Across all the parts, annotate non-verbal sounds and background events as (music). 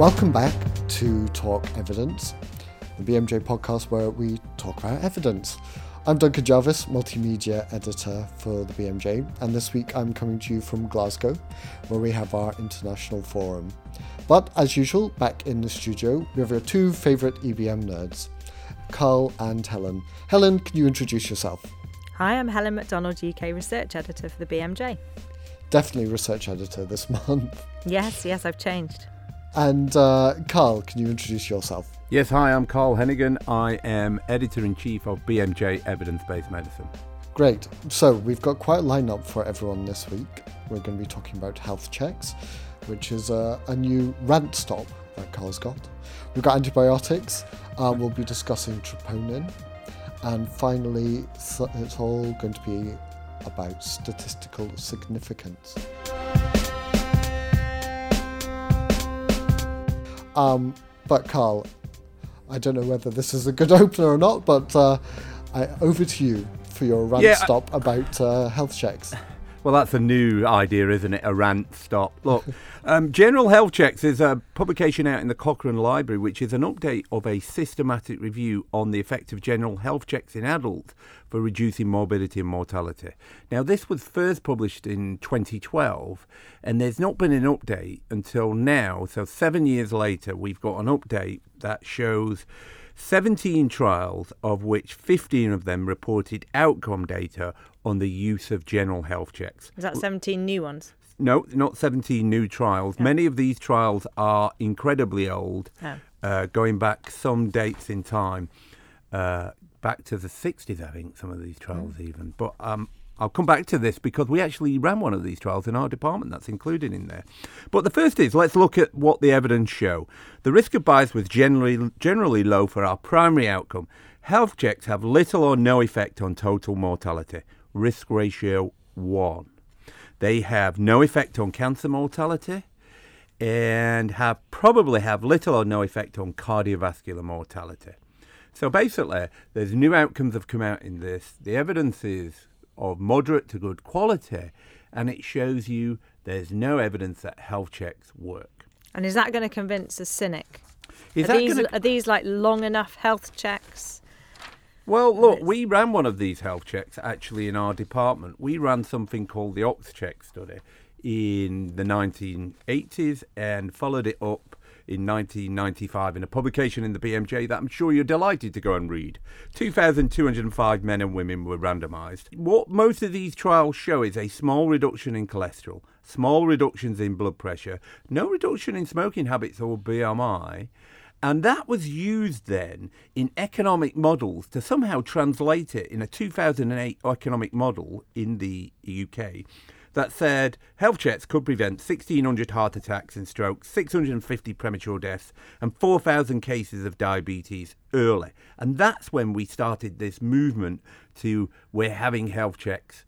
Welcome back to Talk Evidence, the BMJ podcast where we talk about evidence. I'm Duncan Jarvis, multimedia editor for the BMJ, and this week I'm coming to you from Glasgow, where we have our international forum. But as usual, back in the studio, we have our two favourite EBM nerds, Carl and Helen. Helen, can you introduce yourself? Hi, I'm Helen Macdonald, UK research editor for the BMJ. Definitely research editor this (laughs) month. Yes, yes, I've changed. And uh, Carl, can you introduce yourself? Yes, hi, I'm Carl Heneghan. I am editor in chief of BMJ Evidence Based Medicine. Great. So we've got quite a lineup for everyone this week. We're going to be talking about health checks, which is a, a new rant stop that Carl's got. We've got antibiotics. Uh, we'll be discussing troponin. And finally, it's all going to be about statistical significance. Um, but Carl, I don't know whether this is a good (laughs) opener or not, but uh, I, over to you for your rant yeah, stop I, about uh, health checks. Well, that's a new idea, isn't it? A rant stop. Look, um, General Health Checks is a publication out in the Cochrane Library, which is an update of a systematic review on the effect of general health checks in adults for reducing morbidity and mortality. Now, this was first published in 2012, and there's not been an update until now. So, seven years later, we've got an update that shows 17 trials, of which 15 of them reported outcome data on the use of general health checks. Is that 17 new ones? No, not 17 new trials. Oh. Many of these trials are incredibly old, oh. uh, going back some dates in time, uh, back to the 60s, I think, some of these trials mm. even. But um, I'll come back to this because we actually ran one of these trials in our department. That's included in there. But the first is let's look at what the evidence show. The risk of bias was generally generally low for our primary outcome. Health checks have little or no effect on total mortality. Risk ratio one. They have no effect on cancer mortality and have probably have little or no effect on cardiovascular mortality. So basically, there's new outcomes have come out in this. The evidence is of moderate to good quality, and it shows you there's no evidence that health checks work. And is that going to convince a cynic? Is are, these, gonna... are these like long enough health checks? Well, look, we ran one of these health checks actually in our department. We ran something called the OxCheck study in the 1980s and followed it up in 1995 in a publication in the BMJ that I'm sure you're delighted to go and read. 2,205 men and women were randomised. What most of these trials show is a small reduction in cholesterol, small reductions in blood pressure, no reduction in smoking habits or BMI. And that was used then in economic models to somehow translate it in a 2008 economic model in the UK that said health checks could prevent 1,600 heart attacks and strokes, 650 premature deaths, and 4,000 cases of diabetes early. And that's when we started this movement to we're having health checks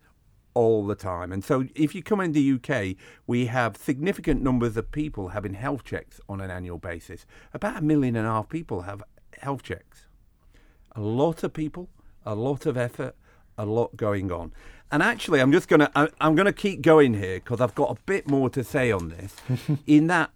all the time. And so if you come in the UK, we have significant numbers of people having health checks on an annual basis. About a million and a half people have health checks. A lot of people, a lot of effort, a lot going on. And actually, I'm just gonna I'm gonna keep going here because I've got a bit more to say on this. (laughs) in that,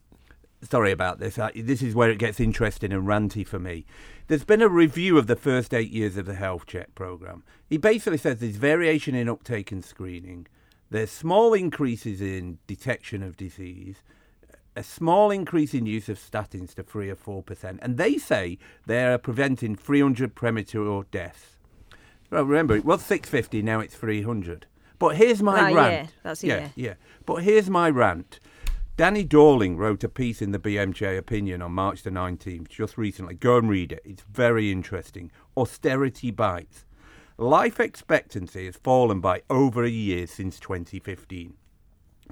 sorry about this. Uh, this is where it gets interesting and ranty for me. There's been a review of the first eight years of the health check program. He basically says there's variation in uptake and screening. There's small increases in detection of disease, a small increase in use of statins to three or four percent, and they say they're preventing 300 premature deaths. Well, remember, it was 650, now it's 300. But here's my ah, rant. Yeah, that's a yeah, year. Yeah, but here's my rant. Danny Dorling wrote a piece in the BMJ Opinion on March the 19th, just recently. Go and read it. It's very interesting. Austerity bites. Life expectancy has fallen by over a year since 2015.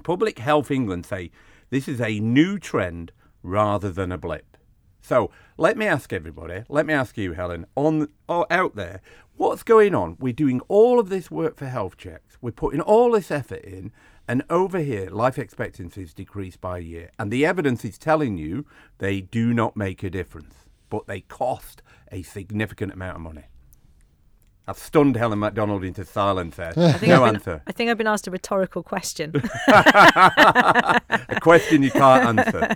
Public Health England say this is a new trend rather than a blip. So let me ask everybody, let me ask you, Helen, on or out there, what's going on? We're doing all of this work for health checks. We're putting all this effort in, and over here, life expectancy is decreased by a year. And the evidence is telling you they do not make a difference, but they cost a significant amount of money. I've stunned Helen Macdonald into silence there. (laughs) no been, answer. I think I've been asked a rhetorical question. (laughs) (laughs) a question you can't answer.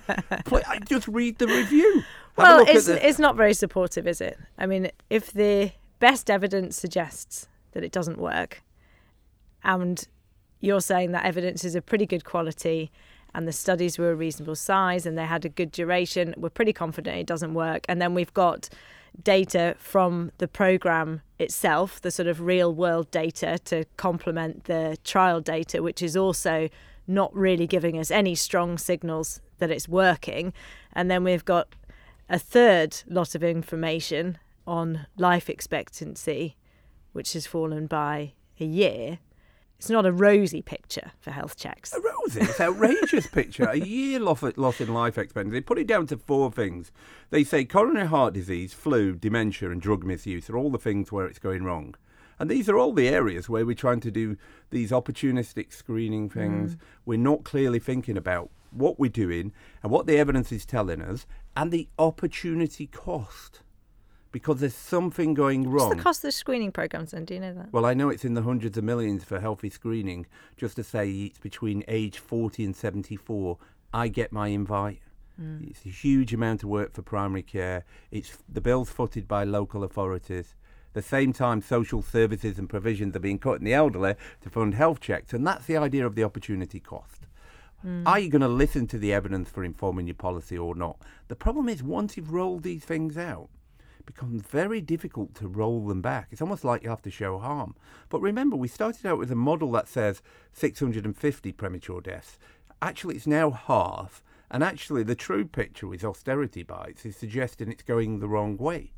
I just read the review. Have well, it's, the... it's not very supportive, is it? I mean, if the best evidence suggests that it doesn't work, and you're saying that evidence is of pretty good quality, and the studies were a reasonable size and they had a good duration, we're pretty confident it doesn't work. And then we've got data from the program itself, the sort of real world data to complement the trial data, which is also not really giving us any strong signals that it's working. And then we've got a third lot of information on life expectancy, which has fallen by a year. It's not a rosy picture for health checks. A rosy? It's outrageous (laughs) picture. A year loss, loss in life expectancy. They put it down to four things. They say coronary heart disease, flu, dementia, and drug misuse are all the things where it's going wrong. And these are all the areas where we're trying to do these opportunistic screening things. Mm. We're not clearly thinking about what we're doing and what the evidence is telling us and the opportunity cost because there's something going wrong. What's the cost of the screening programs then? Do you know that? Well, I know it's in the hundreds of millions for healthy screening. Just to say it's between age 40 and 74, I get my invite. Mm. It's a huge amount of work for primary care. It's the bill's footed by local authorities. the same time, social services and provisions are being cut in the elderly to fund health checks, and that's the idea of the opportunity cost. Mm. Are you going to listen to the evidence for informing your policy or not? The problem is, once you've rolled these things out, becomes very difficult to roll them back. It's almost like you have to show harm. But remember, we started out with a model that says 650 premature deaths. Actually, it's now half. And actually, the true picture with austerity bites is suggesting it's going the wrong way.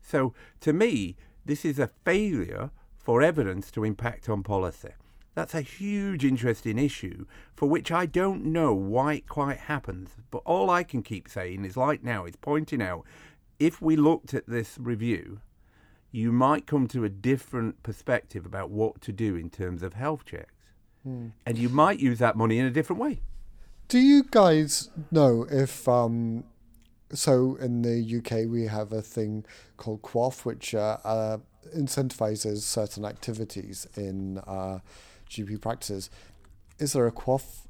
So, to me, this is a failure for evidence to impact on policy. That's a huge, interesting issue for which I don't know why it quite happens. But all I can keep saying is, like now, is pointing out if we looked at this review, you might come to a different perspective about what to do in terms of health checks. Mm. And you might use that money in a different way. Do you guys know if, um, so in the UK, we have a thing called QOF, which uh, uh, incentivizes certain activities in uh, GP practices. Is there a QOF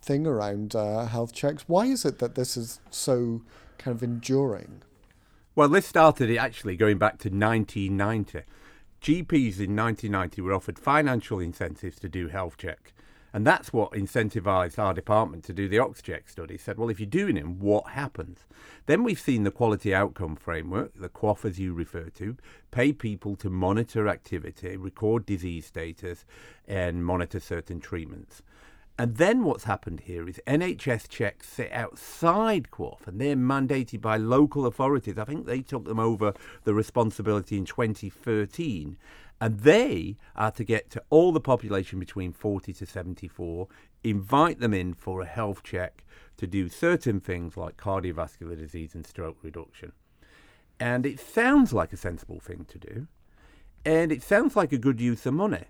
thing around uh, health checks? Why is it that this is so kind of enduring? Well, this started actually going back to 1990. GPs in 1990 were offered financial incentives to do health check. And that's what incentivized our department to do the OxCheck study. Said, well, if you're doing it, what happens? Then we've seen the quality outcome framework, the QOF as you refer to, pay people to monitor activity, record disease status, and monitor certain treatments. And then what's happened here is NHS checks sit outside QOF and they're mandated by local authorities. I think they took them over the responsibility in 2013. And they are to get to all the population between 40 to 74, invite them in for a health check to do certain things like cardiovascular disease and stroke reduction. And it sounds like a sensible thing to do. And it sounds like a good use of money.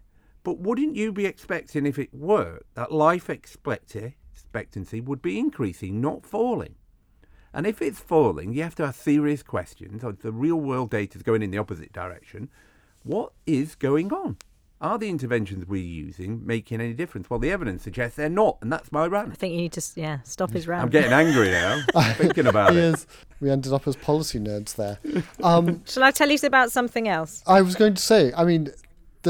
But wouldn't you be expecting, if it worked, that life expectancy would be increasing, not falling? And if it's falling, you have to ask serious questions. If the real world data is going in the opposite direction, what is going on? Are the interventions we're using making any difference? Well, the evidence suggests they're not, and that's my rant. I think you need to, yeah, stop his rant. I'm getting angry now, (laughs) thinking about it. Is. We ended up as policy nerds there. Um, (laughs) Shall I tell you about something else? I was going to say, I mean,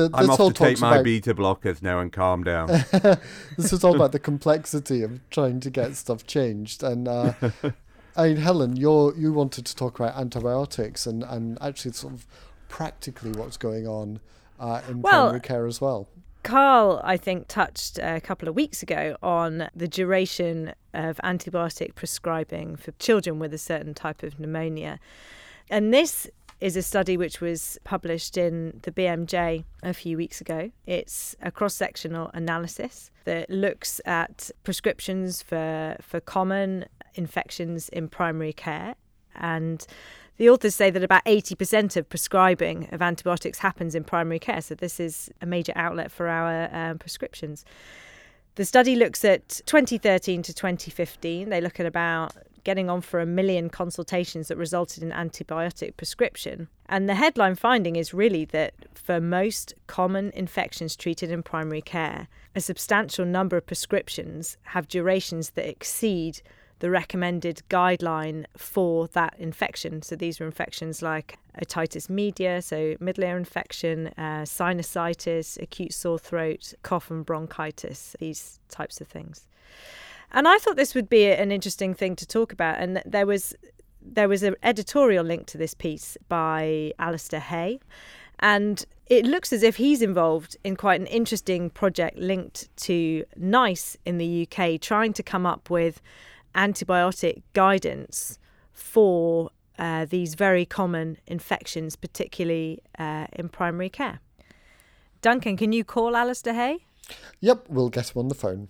the, I'm off to take my about, beta blockers now and calm down. (laughs) this is all about the complexity of trying to get stuff changed. And uh, (laughs) I mean, Helen, you you wanted to talk about antibiotics and, and actually sort of practically what's going on uh, in well, primary care as well. Carl, I think, touched a couple of weeks ago on the duration of antibiotic prescribing for children with a certain type of pneumonia. And this is a study which was published in the BMJ a few weeks ago. It's a cross sectional analysis that looks at prescriptions for, for common infections in primary care. And the authors say that about 80% of prescribing of antibiotics happens in primary care. So, this is a major outlet for our um, prescriptions. The study looks at 2013 to 2015. They look at about getting on for a million consultations that resulted in antibiotic prescription. And the headline finding is really that for most common infections treated in primary care, a substantial number of prescriptions have durations that exceed the recommended guideline for that infection. So these were infections like otitis media, so middle ear infection, uh, sinusitis, acute sore throat, cough and bronchitis, these types of things. And I thought this would be an interesting thing to talk about. And there was there was an editorial link to this piece by Alastair Hay. And it looks as if he's involved in quite an interesting project linked to NICE in the UK, trying to come up with antibiotic guidance for uh, these very common infections, particularly uh, in primary care. Duncan, can you call Alastair Hay? Yep, we'll get him on the phone.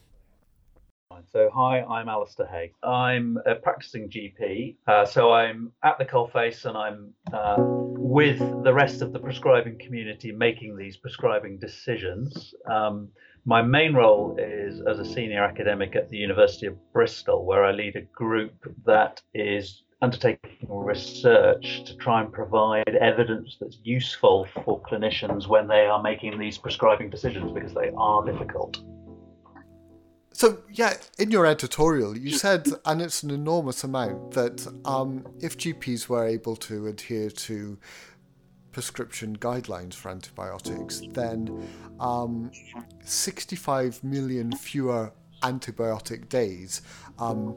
So, hi, I'm Alastair Hay. I'm a practicing GP. Uh, so, I'm at the coalface and I'm uh, with the rest of the prescribing community making these prescribing decisions. Um, my main role is as a senior academic at the University of Bristol, where I lead a group that is undertaking research to try and provide evidence that's useful for clinicians when they are making these prescribing decisions because they are difficult. So, yeah, in your editorial, you said, and it's an enormous amount, that um, if GPs were able to adhere to prescription guidelines for antibiotics, then um, 65 million fewer antibiotic days um,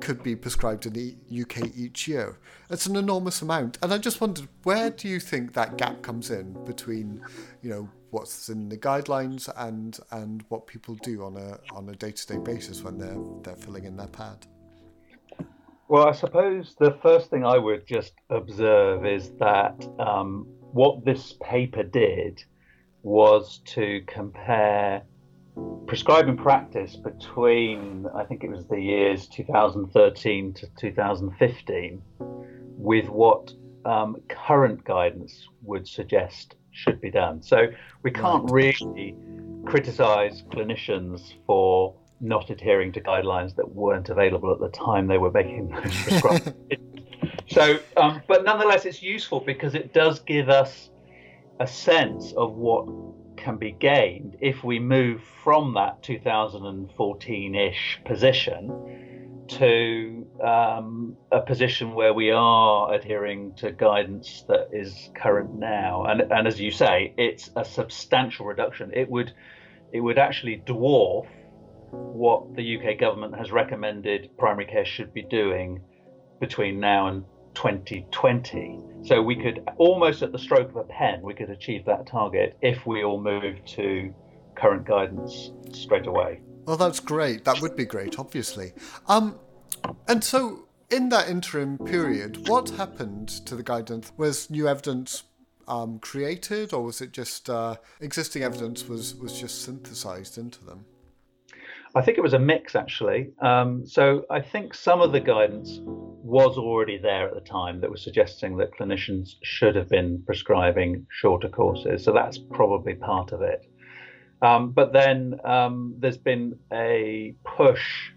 could be prescribed in the UK each year. It's an enormous amount, and I just wondered where do you think that gap comes in between, you know, what's in the guidelines and and what people do on a on a day to day basis when they're they're filling in their pad. Well, I suppose the first thing I would just observe is that um, what this paper did was to compare prescribing practice between, I think it was the years 2013 to 2015, with what um, current guidance would suggest should be done. So we can't really criticize clinicians for not adhering to guidelines that weren't available at the time they were making those (laughs) prescriptions. so, um, but nonetheless, it's useful because it does give us a sense of what can be gained if we move from that 2014-ish position to um, a position where we are adhering to guidance that is current now. And, and as you say, it's a substantial reduction. It would it would actually dwarf what the UK government has recommended primary care should be doing between now and 2020. So we could almost at the stroke of a pen, we could achieve that target if we all move to current guidance straight away. Well, that's great. That would be great, obviously. Um, and so in that interim period, what happened to the guidance? Was new evidence um, created, or was it just uh, existing evidence was was just synthesized into them? I think it was a mix actually. Um, so I think some of the guidance was already there at the time that was suggesting that clinicians should have been prescribing shorter courses. So that's probably part of it. Um, but then um, there's been a push,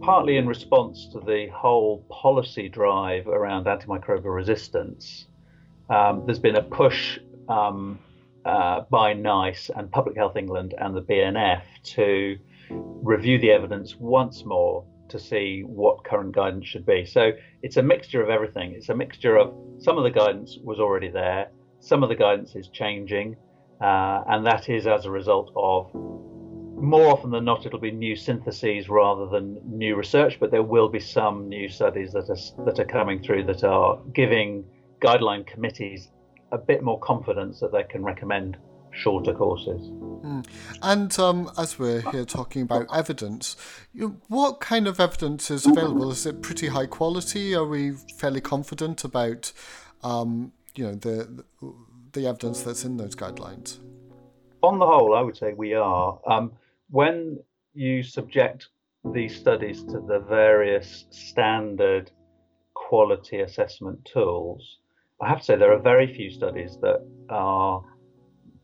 partly in response to the whole policy drive around antimicrobial resistance. Um, there's been a push um, uh, by NICE and Public Health England and the BNF to review the evidence once more to see what current guidance should be. So it's a mixture of everything. It's a mixture of some of the guidance was already there, some of the guidance is changing, uh, and that is as a result of more often than not, it'll be new syntheses rather than new research, but there will be some new studies that are, that are coming through that are giving guideline committees a bit more confidence that they can recommend shorter courses. Mm. And um, as we're here talking about evidence, you, what kind of evidence is available? Is it pretty high quality? Are we fairly confident about, um, you know, the the evidence that's in those guidelines? On the whole, I would say we are. Um, when you subject these studies to the various standard quality assessment tools, I have to say there are very few studies that are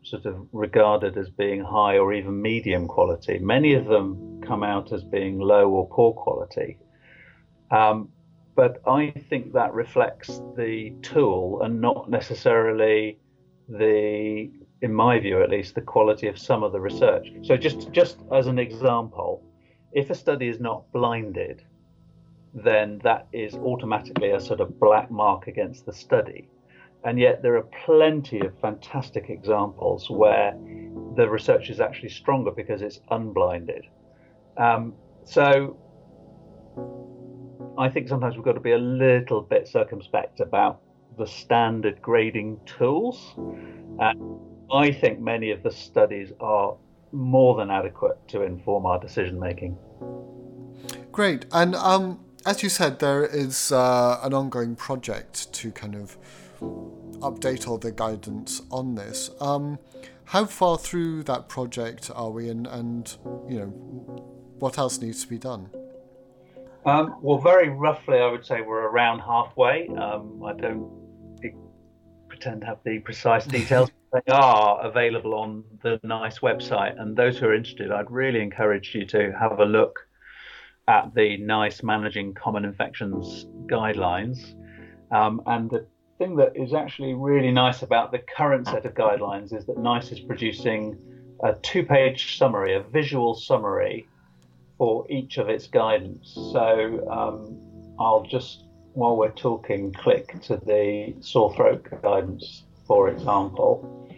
sort of regarded as being high or even medium quality. Many of them come out as being low or poor quality. Um, but I think that reflects the tool and not necessarily the, in my view at least, the quality of some of the research. So just just as an example, if a study is not blinded, then that is automatically a sort of black mark against the study. And yet there are plenty of fantastic examples where the research is actually stronger because it's unblinded. Um, so I think sometimes we've got to be a little bit circumspect about the standard grading tools. And I think many of the studies are more than adequate to inform our decision making. Great. And um, as you said, there is uh, an ongoing project to kind of update all the guidance on this. Um, how far through that project are we, and, and you know, what else needs to be done? Um, well, very roughly, I would say we're around halfway. Um, I don't to have the precise details. (laughs) they are available on the NICE website, and those who are interested, I'd really encourage you to have a look at the NICE Managing Common Infections guidelines. Um, and the thing that is actually really nice about the current set of guidelines is that NICE is producing a two page summary, a visual summary for each of its guidance. So um, I'll just, while we're talking, click to the sore throat guidance, for example.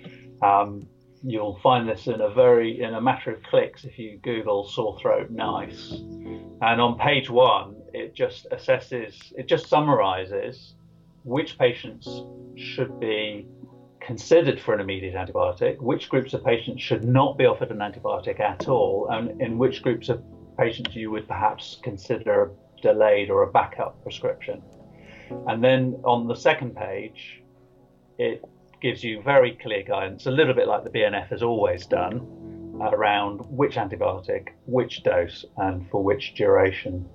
Um, you'll find this in a very in a matter of clicks if you Google sore throat nice. And on page one, it just assesses, it just summarizes which patients should be considered for an immediate antibiotic, which groups of patients should not be offered an antibiotic at all, and in which groups of patients you would perhaps consider delayed or a backup prescription. And then on the second page, it gives you very clear guidance, a little bit like the BNF has always done, around which antibiotic, which dose, and for which duration.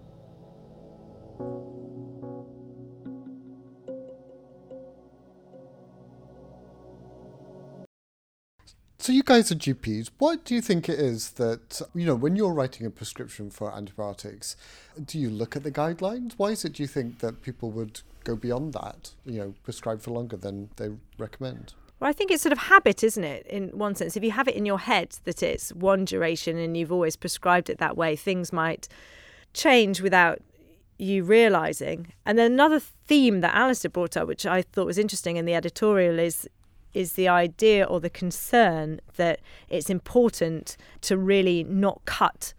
So you guys are GPs. What do you think it is that you know when you're writing a prescription for antibiotics? Do you look at the guidelines? Why is it do you think that people would go beyond that? You know, prescribe for longer than they recommend. Well, I think it's sort of habit, isn't it? In one sense, if you have it in your head that it's one duration and you've always prescribed it that way, things might change without you realizing. And then another theme that Alastair brought up, which I thought was interesting in the editorial, is is the idea or the concern that it's important to really not cut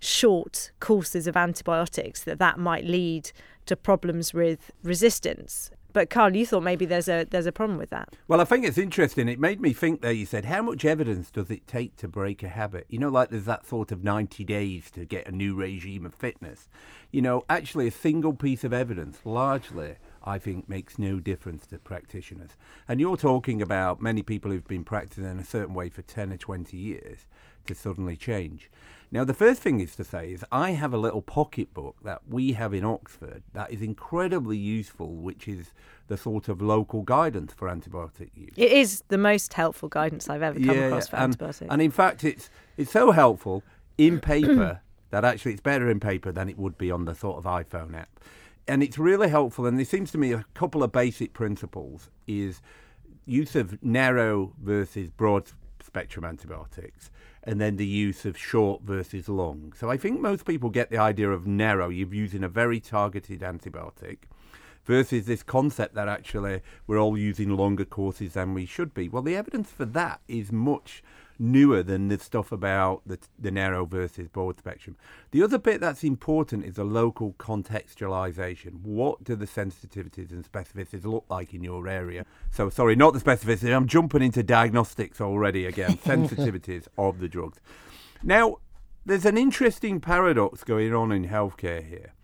short courses of antibiotics that that might lead to problems with resistance but Carl, you thought maybe there's a there's a problem with that. Well, I think it's interesting. It made me think there. You said, how much evidence does it take to break a habit? You know, like there's that sort of 90 days to get a new regime of fitness. You know, actually, a single piece of evidence, largely, I think, makes no difference to practitioners. And you're talking about many people who've been practicing in a certain way for 10 or 20 years to suddenly change. Now, the first thing is to say is I have a little pocketbook that we have in Oxford that is incredibly useful, which is the sort of local guidance for antibiotic use. It is the most helpful guidance I've ever come yeah, across for and, antibiotics. And in fact, it's it's so helpful in paper (clears throat) that actually it's better in paper than it would be on the sort of iPhone app. And it's really helpful. And there seems to me a couple of basic principles is use of narrow versus broad spectrum antibiotics and then the use of short versus long. So I think most people get the idea of narrow, you're using a very targeted antibiotic, versus this concept that actually we're all using longer courses than we should be. Well, the evidence for that is much newer than the stuff about the, the narrow versus broad spectrum. The other bit that's important is a local contextualization. What do the sensitivities and specificities look like in your area? So, sorry, not the specificity. I'm jumping into diagnostics already again. (laughs) sensitivities of the drugs. Now, there's an interesting paradox going on in healthcare here.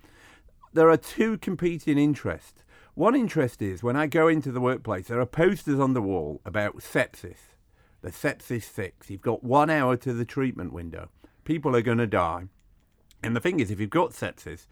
There are two competing interests. One interest is when I go into the workplace, there are posters on the wall about sepsis the sepsis six. You've got one hour to the treatment window. People are going to die. And the thing is, if you've got sepsis,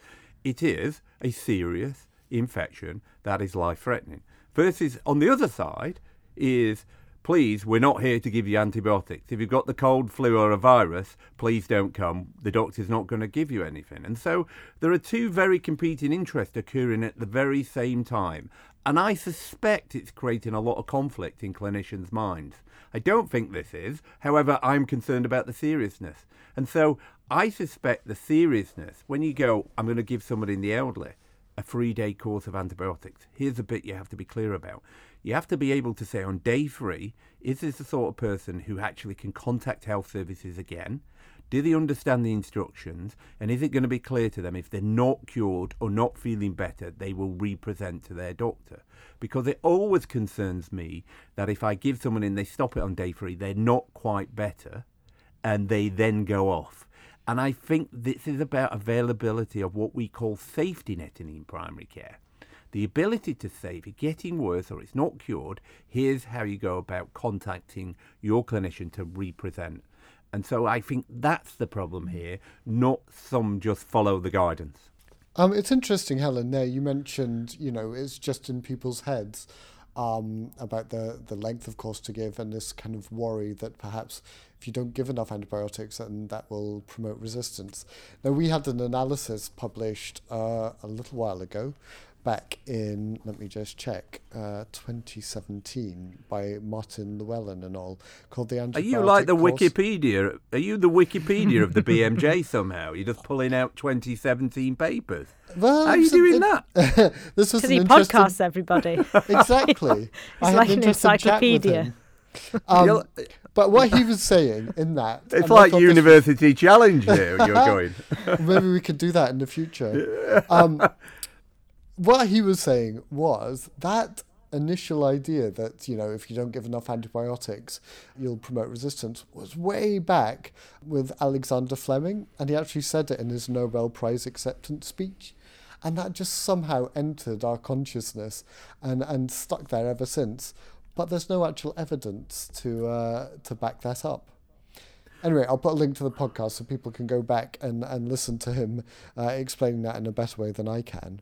it is a serious infection that is life threatening. Versus on the other side is please, we're not here to give you antibiotics. If you've got the cold, flu, or a virus, please don't come. The doctor's not going to give you anything. And so there are two very competing interests occurring at the very same time. And I suspect it's creating a lot of conflict in clinicians' minds. I don't think this is. However, I'm concerned about the seriousness. And so I suspect the seriousness, when you go, I'm going to give somebody in the elderly a three day course of antibiotics, here's a bit you have to be clear about you have to be able to say on day three, is this the sort of person who actually can contact health services again? Do they understand the instructions? And is it going to be clear to them if they're not cured or not feeling better, they will represent to their doctor? Because it always concerns me that if I give someone and they stop it on day three, they're not quite better and they then go off. And I think this is about availability of what we call safety netting in primary care the ability to say if you're getting worse or it's not cured, here's how you go about contacting your clinician to represent. And so I think that's the problem here, not some just follow the guidance. Um, it's interesting, Helen. There, you mentioned, you know, it's just in people's heads um, about the the length of course to give, and this kind of worry that perhaps if you don't give enough antibiotics, then that will promote resistance. Now, we had an analysis published uh, a little while ago back in, let me just check, uh, 2017 by Martin Llewelyn and all, called the Are you like the course. Wikipedia? Are you the Wikipedia of the BMJ somehow? You're just pulling out 2017 papers. Well, How are you doing it, that? (laughs) this was an he interesting... podcasts everybody. (laughs) (laughs) exactly. It's like an encyclopedia. Um, but what he was saying in that, it's like University Challenge here. You're going. Maybe we could do that in the future. Um, what he was saying was that initial idea that you know if you don't give enough antibiotics you'll promote resistance was way back with Alexander Fleming and he actually said it in his Nobel Prize acceptance speech and that just somehow entered our consciousness and and stuck there ever since but there's no actual evidence to uh, to back that up Anyway, I'll put a link to the podcast so people can go back and, and listen to him uh, explaining that in a better way than I can.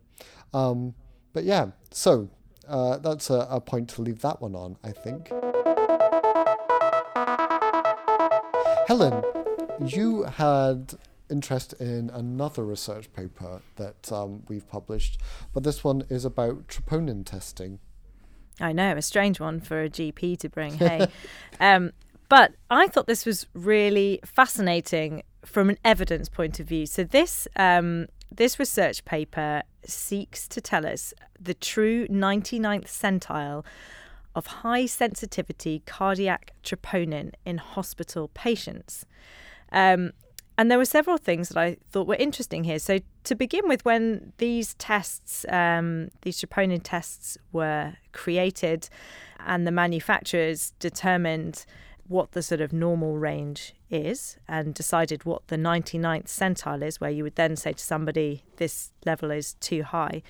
Um, but yeah, so uh, that's a, a point to leave that one on, I think. Helen, you had interest in another research paper that um, we've published, but this one is about troponin testing. I know, a strange one for a GP to bring. Hey, (laughs) um, but I thought this was really fascinating from an evidence point of view. So this um, this research paper seeks to tell us the true 99th centile of high sensitivity cardiac troponin in hospital patients. Um, and there were several things that I thought were interesting here. So, to begin with, when these tests, um, these troponin tests, were created and the manufacturers determined what the sort of normal range is and decided what the 99th centile is, where you would then say to somebody, this level is too high.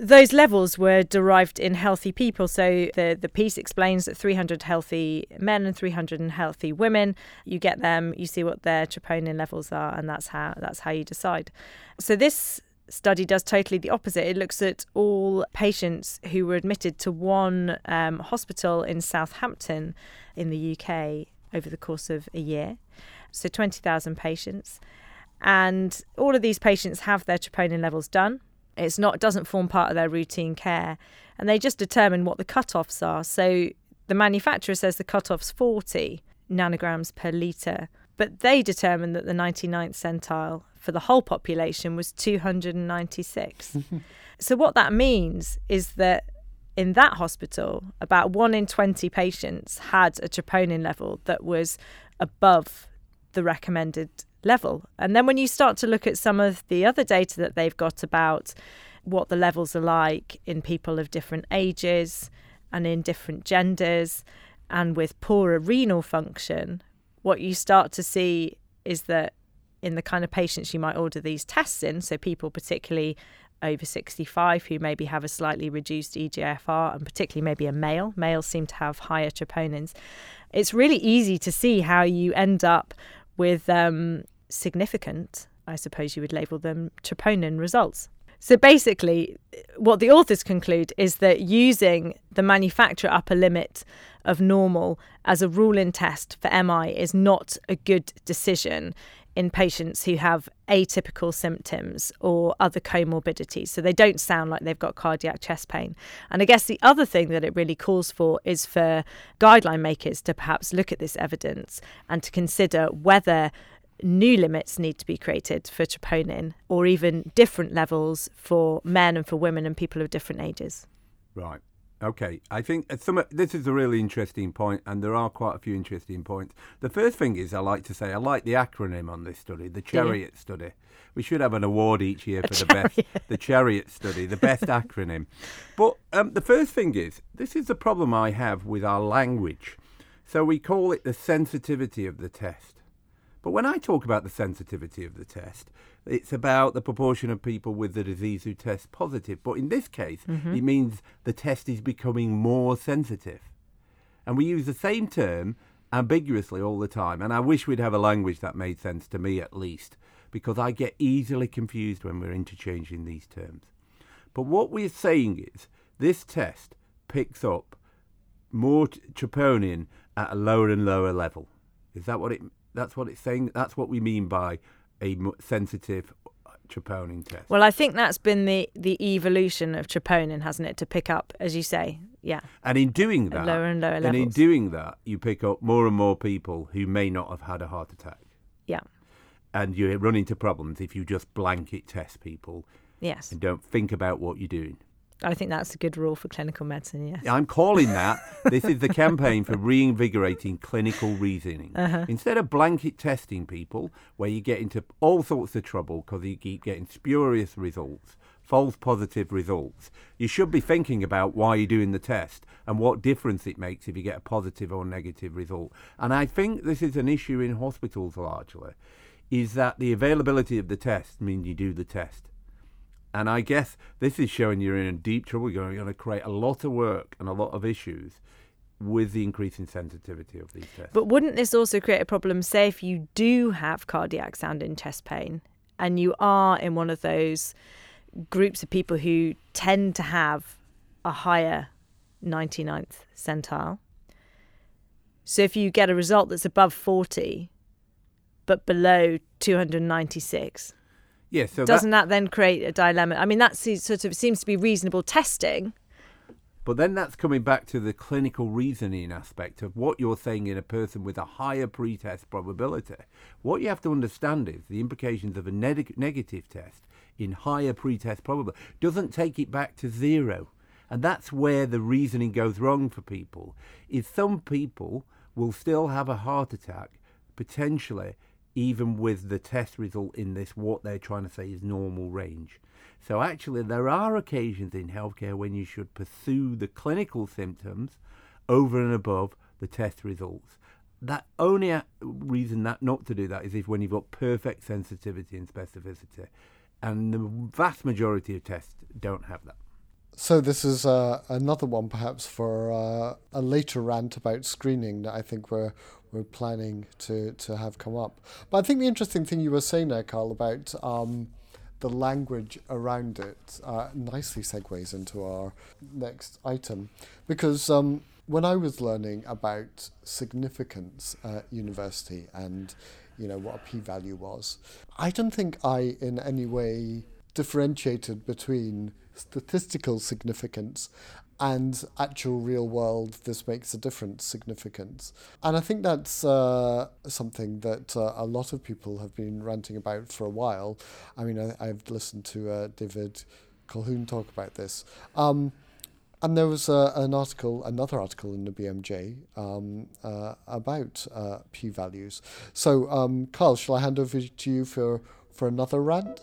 Those levels were derived in healthy people. So the, the piece explains that 300 healthy men and 300 healthy women, you get them, you see what their troponin levels are, and that's how that's how you decide. So this study does totally the opposite. It looks at all patients who were admitted to one um, hospital in Southampton in the UK over the course of a year. So 20,000 patients. And all of these patients have their troponin levels done. It's not doesn't form part of their routine care. And they just determine what the cut-offs are. So the manufacturer says the cut-off's 40 nanograms per litre. But they determined that the 99th centile for the whole population was 296. (laughs) so what that means is that in that hospital, about one in 20 patients had a troponin level that was above the recommended level. And then when you start to look at some of the other data that they've got about what the levels are like in people of different ages and in different genders and with poorer renal function, what you start to see is that in the kind of patients you might order these tests in, so people particularly over 65 who maybe have a slightly reduced EGFR and particularly maybe a male. Males seem to have higher troponins. It's really easy to see how you end up with um, significant, I suppose you would label them, troponin results. So basically, what the authors conclude is that using the manufacturer upper limit of normal as a rule in test for MI is not a good decision in patients who have atypical symptoms or other comorbidities. So they don't sound like they've got cardiac chest pain. And I guess the other thing that it really calls for is for guideline makers to perhaps look at this evidence and to consider whether new limits need to be created for troponin or even different levels for men and for women and people of different ages. Right. Okay, I think some this is a really interesting point, and there are quite a few interesting points. The first thing is I like to say I like the acronym on this study, the Chariot yeah. study. We should have an award each year for the best, the Chariot study, the best (laughs) acronym. But um, the first thing is this is the problem I have with our language. So we call it the sensitivity of the test. But when I talk about the sensitivity of the test, it's about the proportion of people with the disease who test positive. But in this case, mm-hmm. it means the test is becoming more sensitive. And we use the same term ambiguously all the time. And I wish we'd have a language that made sense to me at least, because I get easily confused when we're interchanging these terms. But what we're saying is this test picks up more troponin at a lower and lower level. Is that what it that's what it's saying. That's what we mean by a sensitive uh, troponin test. Well, I think that's been the the evolution of troponin, hasn't it? To pick up, as you say, yeah. And in doing that, lower and lower levels. and in doing that, you pick up more and more people who may not have had a heart attack. Yeah. And you run into problems if you just blanket test people. Yes. And don't think about what you're doing. I think that's a good rule for clinical medicine, yes. I'm calling that. (laughs) this is the campaign for reinvigorating clinical reasoning. Uh-huh. Instead of blanket testing people, where you get into all sorts of trouble because you keep getting spurious results, false positive results, you should be thinking about why you're doing the test and what difference it makes if you get a positive or negative result. And I think this is an issue in hospitals largely, is that the availability of the test means you do the test. And I guess this is showing you're in deep trouble. You're going to create a lot of work and a lot of issues with the increasing sensitivity of these tests. But wouldn't this also create a problem, say, if you do have cardiac sound sounding chest pain and you are in one of those groups of people who tend to have a higher 99th centile? So if you get a result that's above 40 but below 296, Yes. So Doesn't that, that, then create a dilemma? I mean, that sort of seems to be reasonable testing. But then that's coming back to the clinical reasoning aspect of what you're saying in a person with a higher pretest probability. What you have to understand is the implications of a neg- negative test in higher pretest probability doesn't take it back to zero. And that's where the reasoning goes wrong for people. Is some people will still have a heart attack potentially even with the test result in this, what they're trying to say is normal range. So actually, there are occasions in healthcare when you should pursue the clinical symptoms over and above the test results. That only reason that not to do that is if when you've got perfect sensitivity and specificity, and the vast majority of tests don't have that. So this is uh, another one, perhaps for uh, a later rant about screening that I think we're we're planning to, to have come up. But I think the interesting thing you were saying there, Carl, about um, the language around it uh, nicely segues into our next item. Because um, when I was learning about significance at university and you know what a p-value was, I don't think I in any way differentiated between statistical significance and actual real world this makes a difference significance. And i think that's uh, something that uh, a lot of people have been ranting about for a while. I mean I, have listened to uh, david colquhoun talk about this. Um, and there was uh, an article another article in the bmj um, uh, about uh, p-values. So um, carl shall i hand over to you for for another rant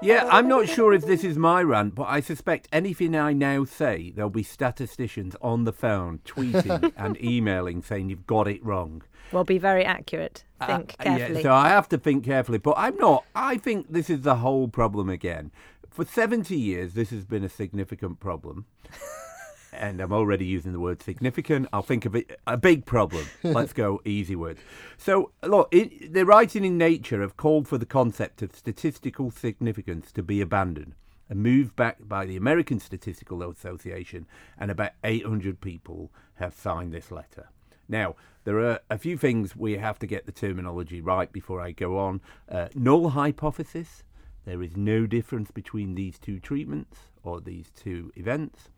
Yeah, I'm not sure if this is my rant, but I suspect anything I now say, there'll be statisticians on the phone (laughs) tweeting and emailing saying you've got it wrong. Well, be very accurate. Uh, think uh, carefully. Yeah, so I have to think carefully, but I'm not. I think this is the whole problem again. For 70 years, this has been a significant problem. And I'm already using the word significant. I'll think of it a big problem. (laughs) Let's go easy words. So, look, it, the writing in Nature have called for the concept of statistical significance to be abandoned A move back by the American Statistical Association, and about 800 people have signed this letter. Now, there are a few things we have to get the terminology right before I go on. Uh, null hypothesis. There is no difference between these two treatments or these two events.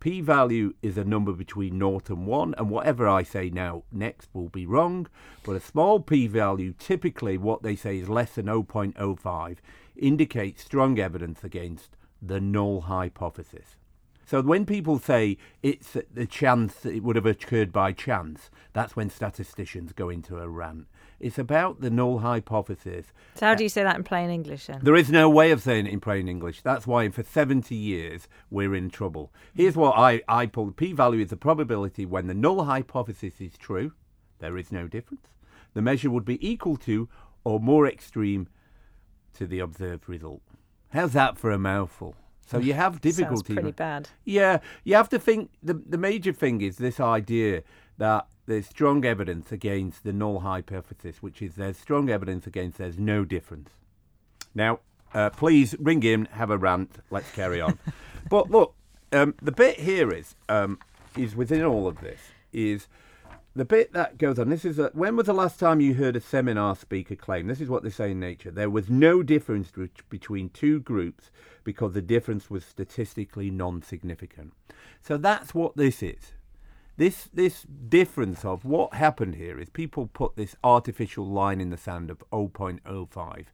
P value is a number between 0 and 1, and whatever I say now next will be wrong. But a small p value, typically what they say is less than 0.05, indicates strong evidence against the null hypothesis. So when people say it's the chance it would have occurred by chance, that's when statisticians go into a rant. It's about the null hypothesis. So how do uh, you say that in plain English then? There is no way of saying it in plain English. That's why for 70 years we're in trouble. Here's what I, I pull. The p-value is the probability when the null hypothesis is true, there is no difference. The measure would be equal to or more extreme to the observed result. How's that for a mouthful? So you (laughs) have difficulty. Sounds pretty bad. Yeah, you have to think. The the major thing is this idea that there's strong evidence against the null hypothesis, which is there's strong evidence against there's no difference. Now, uh, please ring in, have a rant. Let's carry on. (laughs) but look, um, the bit here is um, is within all of this is the bit that goes on. This is a, when was the last time you heard a seminar speaker claim? This is what they say in Nature. There was no difference between two groups because the difference was statistically non-significant. So that's what this is. This this difference of what happened here is people put this artificial line in the sand of 0.05.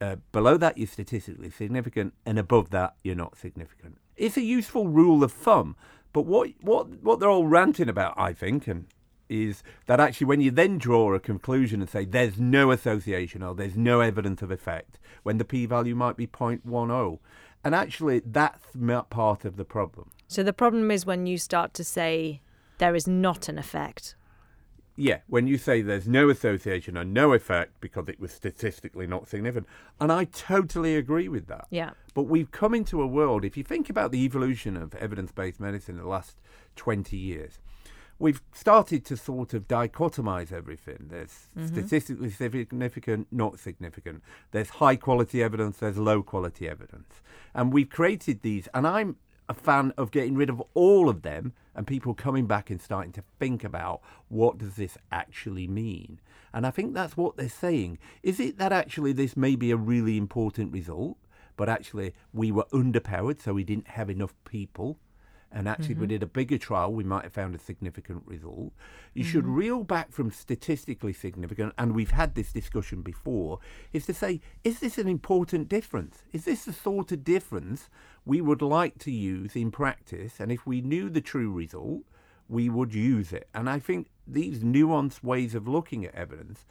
Uh, below that, you're statistically significant, and above that, you're not significant. It's a useful rule of thumb, but what what what they're all ranting about, I think, and is that actually when you then draw a conclusion and say there's no association or there's no evidence of effect, when the p-value might be 0.10, and actually that's part of the problem. So the problem is when you start to say there is not an effect. Yeah, when you say there's no association or no effect because it was statistically not significant. And I totally agree with that. Yeah. But we've come into a world, if you think about the evolution of evidence based medicine in the last 20 years, we've started to sort of dichotomize everything. There's mm-hmm. statistically significant, not significant. There's high quality evidence, there's low quality evidence. And we've created these, and I'm a fan of getting rid of all of them and people coming back and starting to think about what does this actually mean. And I think that's what they're saying. Is it that actually this may be a really important result, but actually we were underpowered, so we didn't have enough people? and actually mm-hmm. we did a bigger trial, we might have found a significant result. You mm-hmm. should reel back from statistically significant, and we've had this discussion before, is to say, is this an important difference? Is this the sort of difference we would like to use in practice? And if we knew the true result, we would use it. And I think these nuanced ways of looking at evidence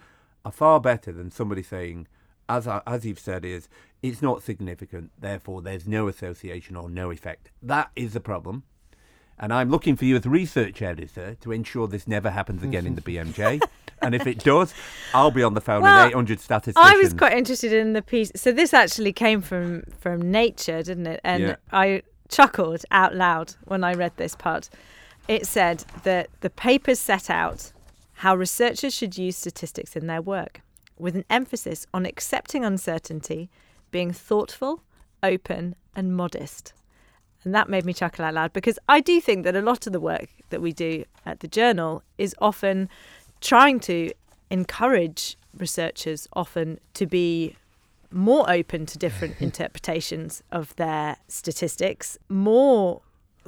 are far better than somebody saying, as I, as you've said, is it's not significant, therefore there's no association or no effect. That is the problem. And I'm looking for you as research editor to ensure this never happens again in the BMJ. (laughs) and if it does, I'll be on the phone well, with 800 statisticians. I was quite interested in the piece. So this actually came from from Nature, didn't it? And yeah. I chuckled out loud when I read this part. It said that the papers set out how researchers should use statistics in their work, with an emphasis on accepting uncertainty, being thoughtful, open, and modest. And that made me chuckle out loud because I do think that a lot of the work that we do at the journal is often trying to encourage researchers often to be more open to different (laughs) interpretations of their statistics, more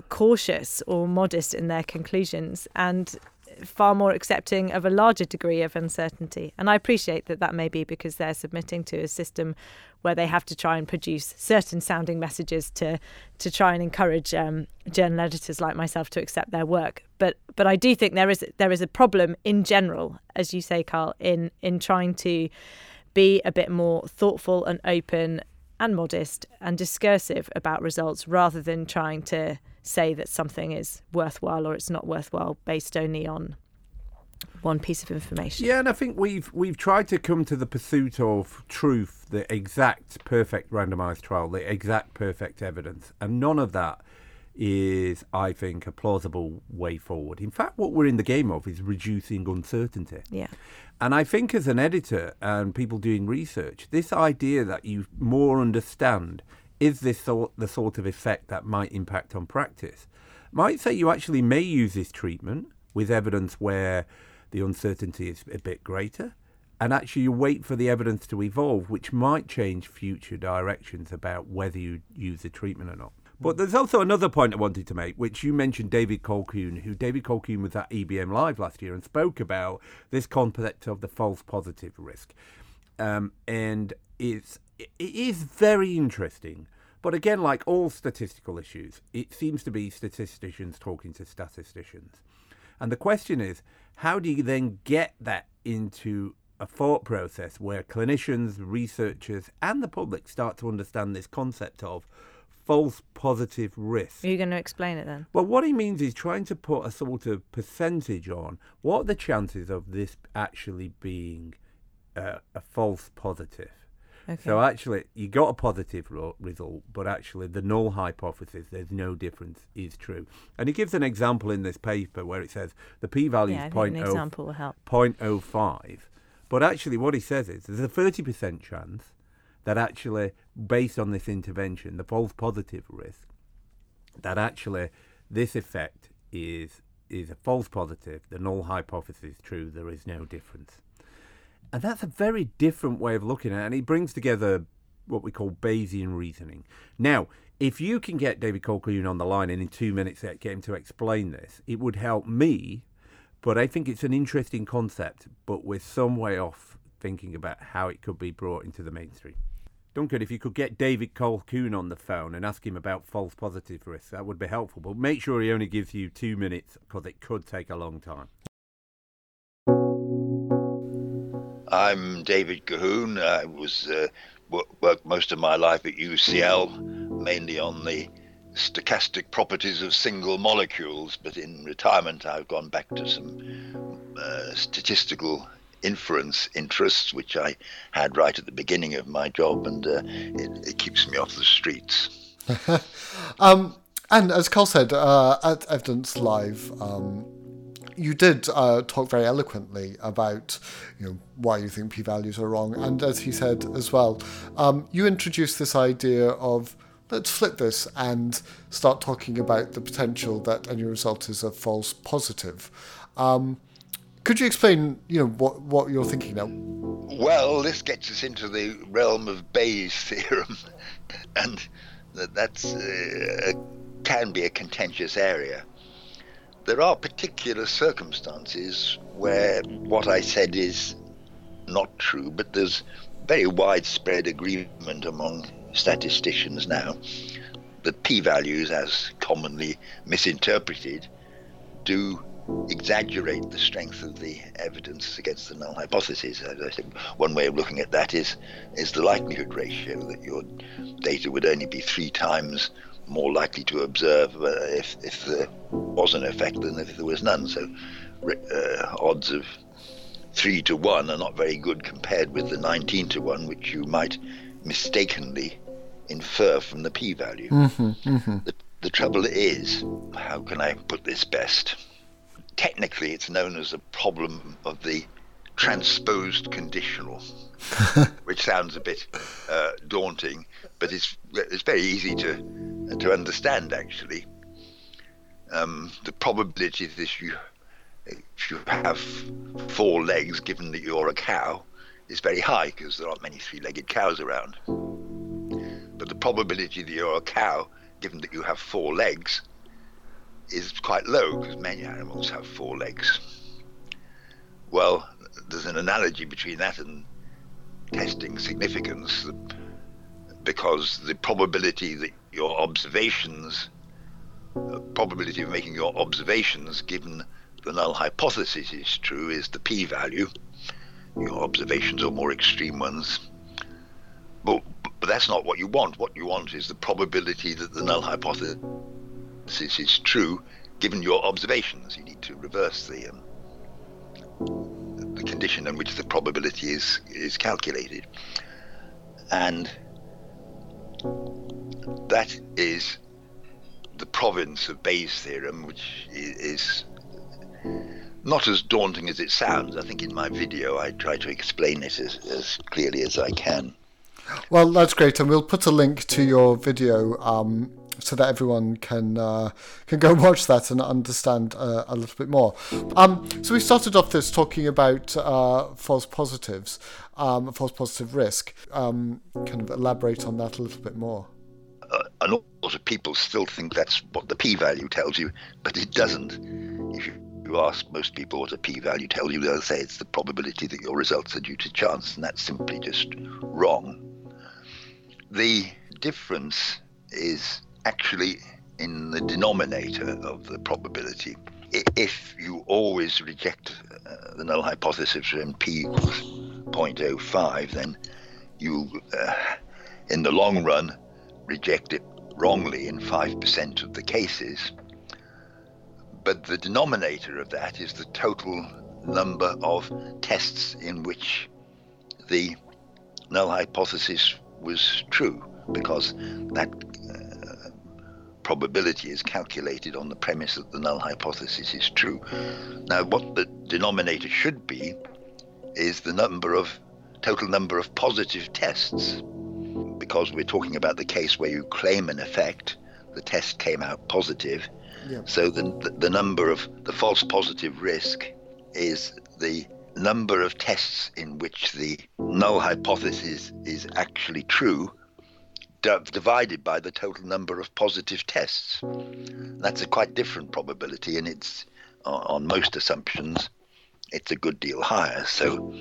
cautious or modest in their conclusions, and far more accepting of a larger degree of uncertainty. And I appreciate that that may be because they're submitting to a system where they have to try and produce certain sounding messages to to try and encourage um, journal editors like myself to accept their work. But but I do think there is there is a problem in general, as you say, Carl, in in trying to be a bit more thoughtful and open and modest and discursive about results rather than trying to say that something is worthwhile or it's not worthwhile based only on one piece of information. Yeah, and I think we've we've tried to come to the pursuit of truth, the exact perfect randomized trial, the exact perfect evidence, and none of that is, I think, a plausible way forward. In fact, what we're in the game of is reducing uncertainty. Yeah. And I think, as an editor and people doing research, this idea that you more understand is this sort, the sort of effect that might impact on practice might say you actually may use this treatment with evidence where the uncertainty is a bit greater and actually you wait for the evidence to evolve, which might change future directions about whether you use the treatment or not. But there's also another point I wanted to make, which you mentioned David Colquhoun, who David Colquhoun was at EBM Live last year and spoke about this concept of the false positive risk. Um, and it's, it is very interesting. But again, like all statistical issues, it seems to be statisticians talking to statisticians. And the question is, how do you then get that into a thought process where clinicians, researchers, and the public start to understand this concept of false positive risk. Are you going to explain it then? Well, what he means is trying to put a sort of percentage on what are the chances of this actually being uh, a false positive. Okay. So actually, you got a positive ro- result, but actually the null hypothesis, there's no difference, is true. And he gives an example in this paper where it says the p-value yeah, is 0.05. But actually, what he says is there's a 30% chance that actually, based on this intervention, the false positive risk, that actually this effect is is a false positive. The null hypothesis is true. There is no difference, and that's a very different way of looking at it. And he brings together what we call Bayesian reasoning. Now, if you can get David Colquhoun on the line and in two minutes get him to explain this, it would help me. But I think it's an interesting concept, but we're some way off thinking about how it could be brought into the mainstream. Duncan, if you could get David Colquhoun on the phone and ask him about false positive risks, that would be helpful. But make sure he only gives you two minutes because it could take a long time. I'm David Colquhoun. I was uh, worked most of my life at UCL, mainly on the stochastic properties of single molecules. But in retirement, I've gone back to some uh, statistical inference interests, which I had right at the beginning of my job, and uh, it, it, keeps me off the streets. (laughs) um, and as Carl said, uh, at Evidence Live, um, you did uh, talk very eloquently about you know why you think p-values are wrong, and as he said as well, um, you introduced this idea of let's flip this and start talking about the potential that any result is a false positive. Um, could you explain, you know, what what you're thinking now? Well, this gets us into the realm of Bayes' theorem, (laughs) and that that's uh, can be a contentious area. There are particular circumstances where what I said is not true, but there's very widespread agreement among statisticians now that p-values, as commonly misinterpreted, do exaggerate the strength of the evidence against the null hypothesis. As I said, one way of looking at that is is the likelihood ratio that your data would only be three times more likely to observe uh, if if there was an effect than if there was none. So uh, odds of three to one are not very good compared with the 19 to one, which you might mistakenly infer from the p-value. Mm-hmm, mm-hmm. The, the trouble is, how can I put this best? Technically it's known as a problem of the transposed conditional, (laughs) which sounds a bit uh, daunting, but it's it's very easy to to understand actually. Um, the probability that you if you have four legs, given that you're a cow, is very high because there aren't many three-legged cows around. But the probability that you're a cow, given that you have four legs, is quite low because many animals have four legs. Well, there's an analogy between that and testing significance because the probability that your observations, probability of making your observations given the null hypothesis is true is the p-value. Your observations are more extreme ones. But, but that's not what you want. What you want is the probability that the null hypothesis this is true given your observations. You need to reverse the um, the condition in which the probability is is calculated, and that is the province of Bayes' theorem, which is not as daunting as it sounds. I think in my video I try to explain it as, as clearly as I can. Well, that's great, and we'll put a link to your video um, so that everyone can uh, can go (laughs) watch that and understand uh, a little bit more. Um, so we started off this talking about uh, false positives, um, false positive risk. Um, kind of elaborate on that a little bit more. Uh, an lot of people still think that's what the p-value tells you, but it doesn't. If you ask most people what a p-value tells you, they'll say it's the probability that your results are due to chance, and that's simply just wrong. The difference is actually in the denominator of the probability. If you always reject uh, the null hypothesis when p equals 0.05, then you, uh, in the long run, reject it wrongly in 5% of the cases. But the denominator of that is the total number of tests in which the null hypothesis was true, because that probability is calculated on the premise that the null hypothesis is true. Now, what the denominator should be is the number of total number of positive tests, because we're talking about the case where you claim an effect, the test came out positive. Yeah. So the, the the number of the false positive risk is the number of tests in which the null hypothesis is actually true divided by the total number of positive tests. That's a quite different probability, and it's on most assumptions, it's a good deal higher. So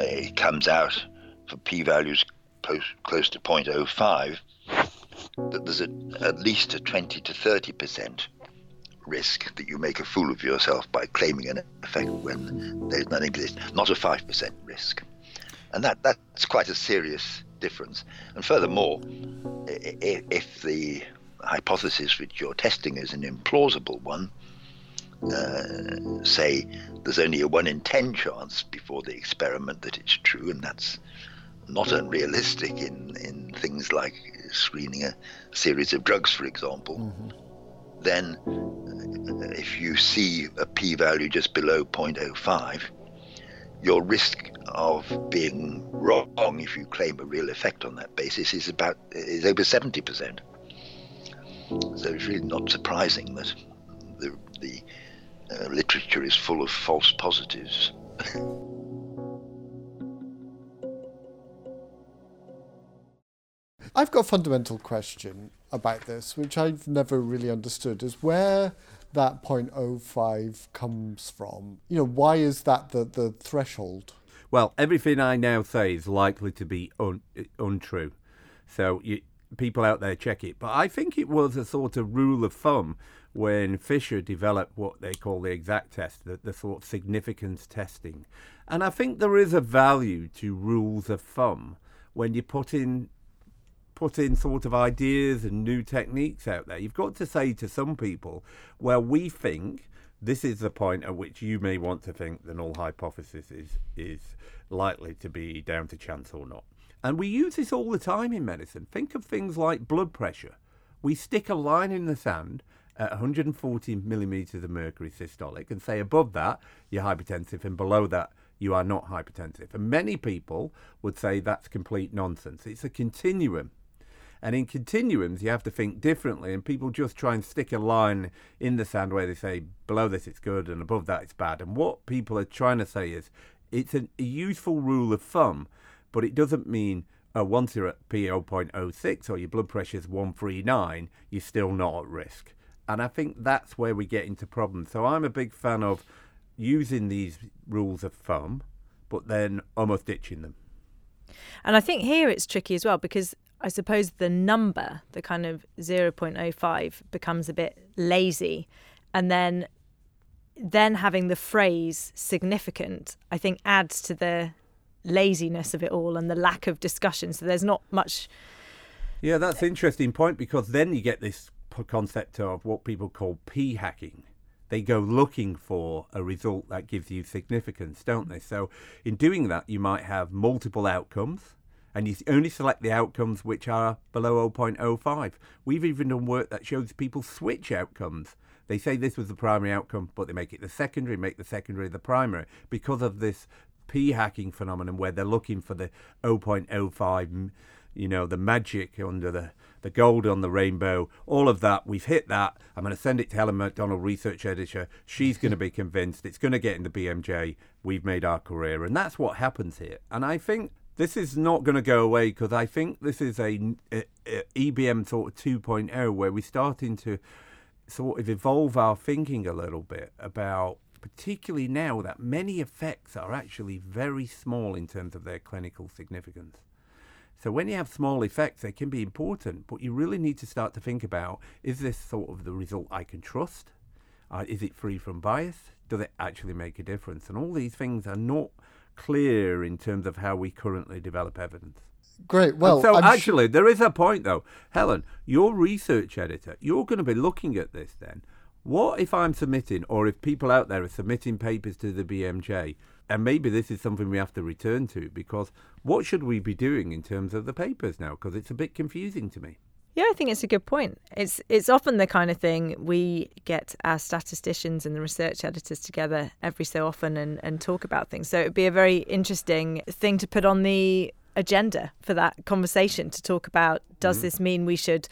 uh, it comes out for p-values close, close to 0.05 that there's a, at least a 20 to 30 percent risk that you make a fool of yourself by claiming an effect when there's none exist, not a 5% risk. And that, that's quite a serious difference. And furthermore, if the hypothesis which you're testing is an implausible one, uh, say there's only a 1 in 10 chance before the experiment that it's true, and that's not unrealistic in, in things like screening a series of drugs, for example. Mm-hmm then if you see a p-value just below 0.05, your risk of being wrong if you claim a real effect on that basis is about is over 70%. So it's really not surprising that the, the uh, literature is full of false positives. (laughs) I've got a fundamental question about this, which I've never really understood, is where that 0.05 comes from. You know, why is that the, the threshold? Well, everything I now say is likely to be un- untrue. So you, people out there check it. But I think it was a sort of rule of thumb when Fisher developed what they call the exact test, the, the sort of significance testing. And I think there is a value to rules of thumb when you put in put in sort of ideas and new techniques out there. You've got to say to some people, well, we think this is the point at which you may want to think the null hypothesis is, is likely to be down to chance or not. And we use this all the time in medicine. Think of things like blood pressure. We stick a line in the sand at 140 millimeters of mercury systolic and say above that you're hypertensive and below that you are not hypertensive. And many people would say that's complete nonsense. It's a continuum. And in continuums, you have to think differently, and people just try and stick a line in the sand where they say, below this it's good, and above that it's bad. And what people are trying to say is, it's a useful rule of thumb, but it doesn't mean uh, once you're at P 0.06 or your blood pressure is 139, you're still not at risk. And I think that's where we get into problems. So I'm a big fan of using these rules of thumb, but then almost ditching them. And I think here it's tricky as well because I suppose the number, the kind of 0.05, becomes a bit lazy. And then then having the phrase significant, I think adds to the laziness of it all and the lack of discussion. So there's not much. Yeah, that's an interesting point because then you get this concept of what people call p hacking. They go looking for a result that gives you significance, don't they? So in doing that, you might have multiple outcomes and you only select the outcomes which are below 0.05. We've even done work that shows people switch outcomes. They say this was the primary outcome, but they make it the secondary, make the secondary the primary because of this p hacking phenomenon where they're looking for the 0.05, you know, the magic under the the gold on the rainbow, all of that. We've hit that. I'm going to send it to Helen Macdonald, research editor. She's going to be convinced. It's going to get in the BMJ. We've made our career. And that's what happens here. And I think this is not going to go away because I think this is a, a, a EBM sort of 2.0 where we're starting to sort of evolve our thinking a little bit about particularly now that many effects are actually very small in terms of their clinical significance. So when you have small effects, they can be important, but you really need to start to think about: is this sort of the result I can trust? Uh, is it free from bias? Does it actually make a difference? And all these things are not clear in terms of how we currently develop evidence. Great. Well, and so I'm actually, sh- there is a point though, Helen. Your research editor, you're going to be looking at this then. What if I'm submitting, or if people out there are submitting papers to the BMJ? and maybe this is something we have to return to because what should we be doing in terms of the papers now? Because it's a bit confusing to me. Yeah, I think it's a good point. It's it's often the kind of thing we get our statisticians and the research editors together every so often and, and talk about things. So it'd be a very interesting thing to put on the agenda for that conversation to talk about does mm-hmm. this mean we should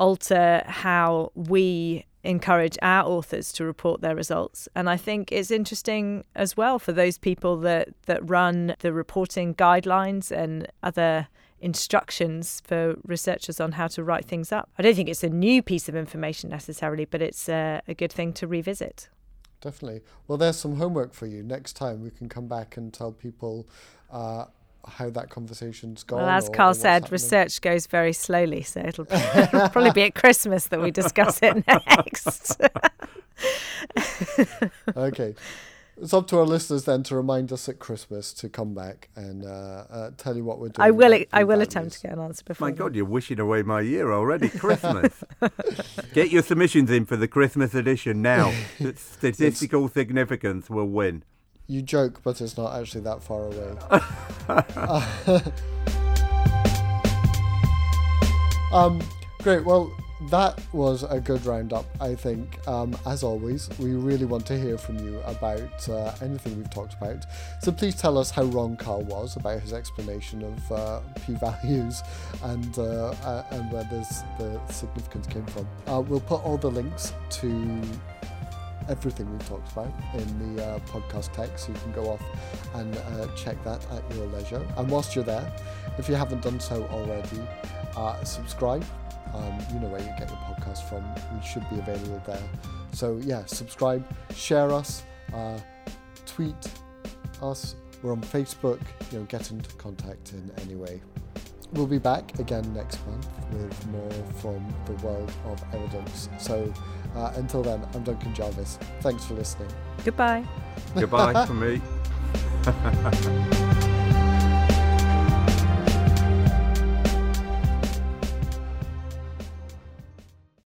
alter how we encourage our authors to report their results. And I think it's interesting as well for those people that, that run the reporting guidelines and other instructions for researchers on how to write things up. I don't think it's a new piece of information necessarily, but it's a, a good thing to revisit. Definitely. Well, there's some homework for you. Next time we can come back and tell people uh, how that conversation's gone. Well, as Carl said, happening. research goes very slowly, so it'll, (laughs) (laughs) it'll probably be at Christmas that we discuss it (laughs) next. okay. It's up to our listeners then to remind us at Christmas to come back and uh, uh, tell you what we're doing. I will. I will attempt to get an answer before. My God, you're wishing away my year already. Christmas. (laughs) get your submissions in for the Christmas edition now. (laughs) Statistical it's, significance will win you joke, but it's not actually that far away. (laughs) um, great. Well, that was a good roundup, I think. Um, as always, we really want to hear from you about uh, anything we've talked about. So please tell us how wrong Carl was about his explanation of uh, p-values and uh, uh and where this, the significance came from. Uh, we'll put all the links to everything we've talked about in the uh, podcast text. So you can go off and uh, check that at your leisure. And whilst you're there, if you haven't done so already, uh, subscribe. Um, you know where you get your podcast from. We should be available there. So yeah, subscribe, share us, uh, tweet us. We're on Facebook. You know, get into contact in any way. We'll be back again next month with more from the world of evidence. So uh, until then, I'm Duncan Jarvis. Thanks for listening. Goodbye. Goodbye from me. (laughs)